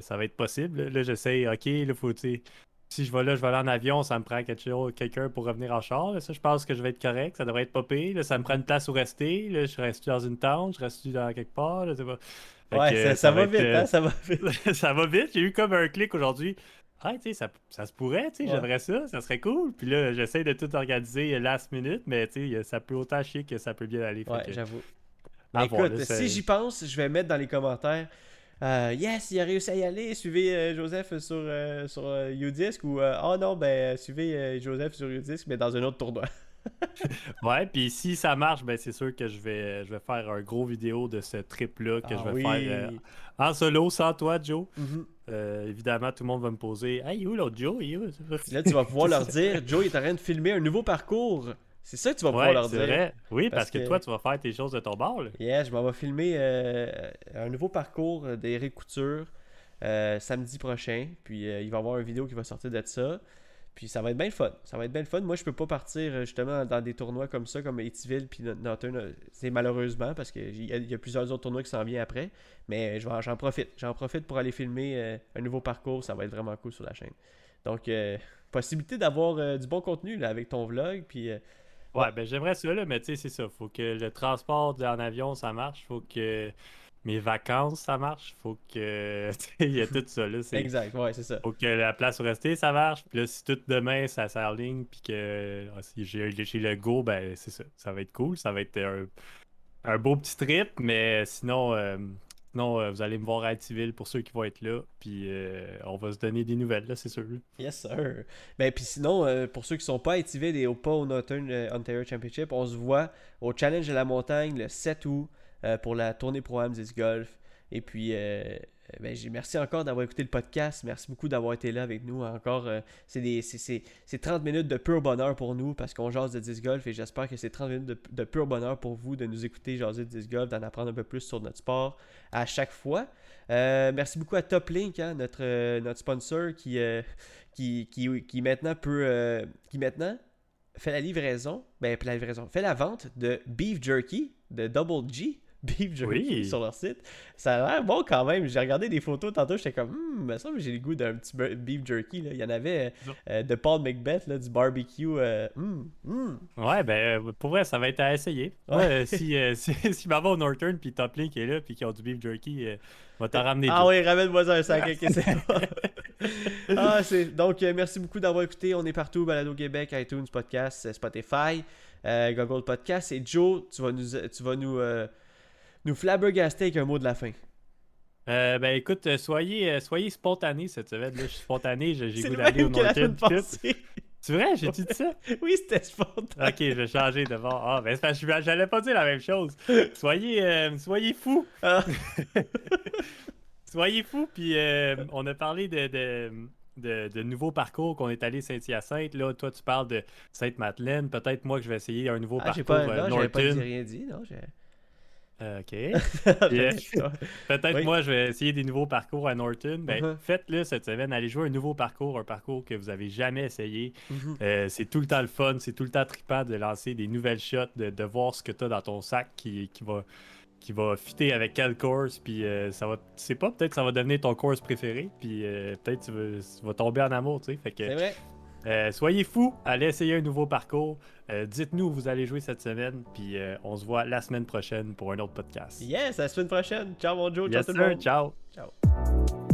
S2: ça va être possible. Là, j'essaie, ok, là, faut, si je vais là, je vais aller en avion, ça me prend quelqu'un pour revenir en char. Là. Ça, je pense que je vais être correct. Ça devrait être. Là, ça me prend une place où rester. Là, je reste dans une tente, je reste dans quelque part. Là, pas...
S1: Ouais,
S2: que,
S1: ça, ça va
S2: être,
S1: vite, hein, ça va vite.
S2: ça va vite. J'ai eu comme un clic aujourd'hui. Ah, tu sais, ça, ça se pourrait, tu sais,
S1: Ouais.
S2: j'aimerais ça, ça serait cool. Puis là, j'essaie de tout organiser last minute, mais tu sais, ça peut autant chier que ça peut bien aller.
S1: Ouais,
S2: que-
S1: j'avoue.
S2: voir,
S1: écoute,
S2: là,
S1: si j'y pense, je vais mettre dans les commentaires. Euh, yes, il a réussi à y aller. Suivez euh, Joseph sur, euh, sur euh, Udisc ou oh non, ben suivez Joseph sur Udisc, mais dans un autre tournoi.
S2: Ouais, puis si ça marche, ben c'est sûr que je vais, je vais faire un gros vidéo de ce trip-là que
S1: Ah
S2: je vais
S1: oui.
S2: faire en solo, sans toi, Joe.
S1: Mhm.
S2: Euh, évidemment, tout le monde va me poser Hey, où l'autre Joe?
S1: Là, tu vas pouvoir leur dire Joe il est en train de filmer un nouveau parcours. C'est ça que tu vas pouvoir
S2: Ouais,
S1: leur dire.
S2: vrai. Oui, parce,
S1: Parce
S2: que...
S1: que-
S2: toi, tu vas faire tes choses de ton bord. là.
S1: Yeah, je m'en vais filmer euh, un nouveau parcours d'Éric Couture euh, samedi prochain. Puis euh, il va y avoir une vidéo qui va sortir de ça. Puis ça va être bien le fun. Ça va être bien le fun. Moi, je peux pas partir justement dans des tournois comme ça, comme Etiville puis Norton. C'est malheureusement parce qu'il y, y a plusieurs autres tournois qui s'en viennent après. Mais j'en profite. J'en profite pour aller filmer un nouveau parcours. Ça va être vraiment cool sur la chaîne. Donc, possibilité d'avoir du bon contenu là, avec ton vlog. Puis
S2: Ouais, ben j'aimerais ça, là, mais tu sais, c'est ça. Faut que le transport en avion, ça marche. Faut que mes vacances, ça marche. Faut que. Il y a tout ça, là.
S1: exact, ouais, c'est ça.
S2: Faut que la place où rester, ça marche. Puis là, si tout demain, ça s'aligne, puis que ah, si j'ai j'ai le go, ben c'est ça. Ça va être cool. Ça va être un, un beau petit trip, mais sinon, euh, sinon euh, vous allez me voir à Activille pour ceux qui vont être là. Puis euh, on va se donner des nouvelles, là, c'est sûr.
S1: Yes, sir. Ben, puis sinon, euh, pour ceux qui sont pas à et au pas au Northern Ontario Championship, on se voit au Challenge de la montagne le 7 août pour la tournée Pro-Am Golf. Et puis, euh, ben, j'ai merci encore d'avoir écouté le podcast. Merci beaucoup d'avoir été là avec nous. Encore, euh, c'est des- c'est- c'est c'est 30 minutes de pur bonheur pour nous parce qu'on jase de disc golf et j'espère que c'est 30 minutes de, de pur bonheur pour vous de nous écouter jaser de disc golf, d'en apprendre un peu plus sur notre sport à chaque fois. Euh, merci beaucoup à Top Link, hein, notre, euh, notre sponsor qui, euh, qui, qui, qui maintenant peut euh, qui maintenant fait la livraison, ben la livraison, fait la vente de beef jerky de Double G beef jerky
S2: Oui.
S1: sur leur site. Ça a l'air bon quand même. J'ai regardé des photos tantôt, j'étais comme, hum, semble que j'ai le goût d'un petit be- beef jerky. Là. Il y en avait euh, euh, de Paul Macbeth, là, du barbecue. euh, hum, hum.
S2: Ouais, ben, pour vrai, ça va être à essayer.
S1: Ouais.
S2: Si, euh, si, si au Northern, puis Top Link est là, puis qu'ils ont du beef jerky, va t'en ramener
S1: Ah oui, ramène-moi un sac, ok, c'est bon. ah, c'est... Donc, merci beaucoup d'avoir écouté. On est partout, Balado Québec, iTunes, Podcast, Spotify, Google Podcast. Et Joe, tu vas nous, tu vas nous, nous flabbergaster avec un mot de la fin.
S2: Euh, ben, écoute, euh, soyez, euh, soyez spontanés cette semaine. Là, je suis spontané, j'ai j'ai goût
S1: le
S2: d'aller au
S1: passée.
S2: C'est vrai, j'ai-tu dit ça?
S1: oui, c'était spontané.
S2: Ok, je vais changer de bord. Ah, ben, j'allais pas dire la même chose. Soyez, euh, soyez fous.
S1: Ah.
S2: Soyez fous, puis euh, on a parlé de, de, de, de nouveaux parcours qu'on est allé Saint-Hyacinthe. Là, toi, tu parles de Sainte-Madeleine. Peut-être moi que je vais essayer un nouveau
S1: Ah, j'ai
S2: parcours
S1: pas,
S2: euh,
S1: non, j'avais pas dit
S2: Norton.
S1: rien dit, non, j'ai...
S2: ok.
S1: Yeah.
S2: Peut-être
S1: Oui.
S2: moi, je vais essayer des nouveaux parcours à Norton. Ben,
S1: Mhm.
S2: faites-le cette semaine. Allez jouer un nouveau parcours, un parcours que vous avez jamais essayé.
S1: Mhm.
S2: Euh, c'est tout le temps le fun, c'est tout le temps trippant de lancer des nouvelles shots, de, de voir ce que tu as dans ton sac qui, qui va qui va fitter avec quelle course, puis euh, ça va, tu sais pas, peut-être ça va devenir ton course préféré, puis euh, peut-être tu, tu vas tomber en amour, tu sais. Fait que
S1: C'est vrai.
S2: euh, soyez fous, allez essayer un nouveau parcours. Euh, Dites-nous où vous allez jouer cette semaine, puis euh, on se voit la semaine prochaine pour un autre podcast.
S1: Yes, à la semaine prochaine. Ciao, mon Joe.
S2: Yes,
S1: ciao tout le
S2: sir,
S1: monde.
S2: ciao.
S1: Ciao.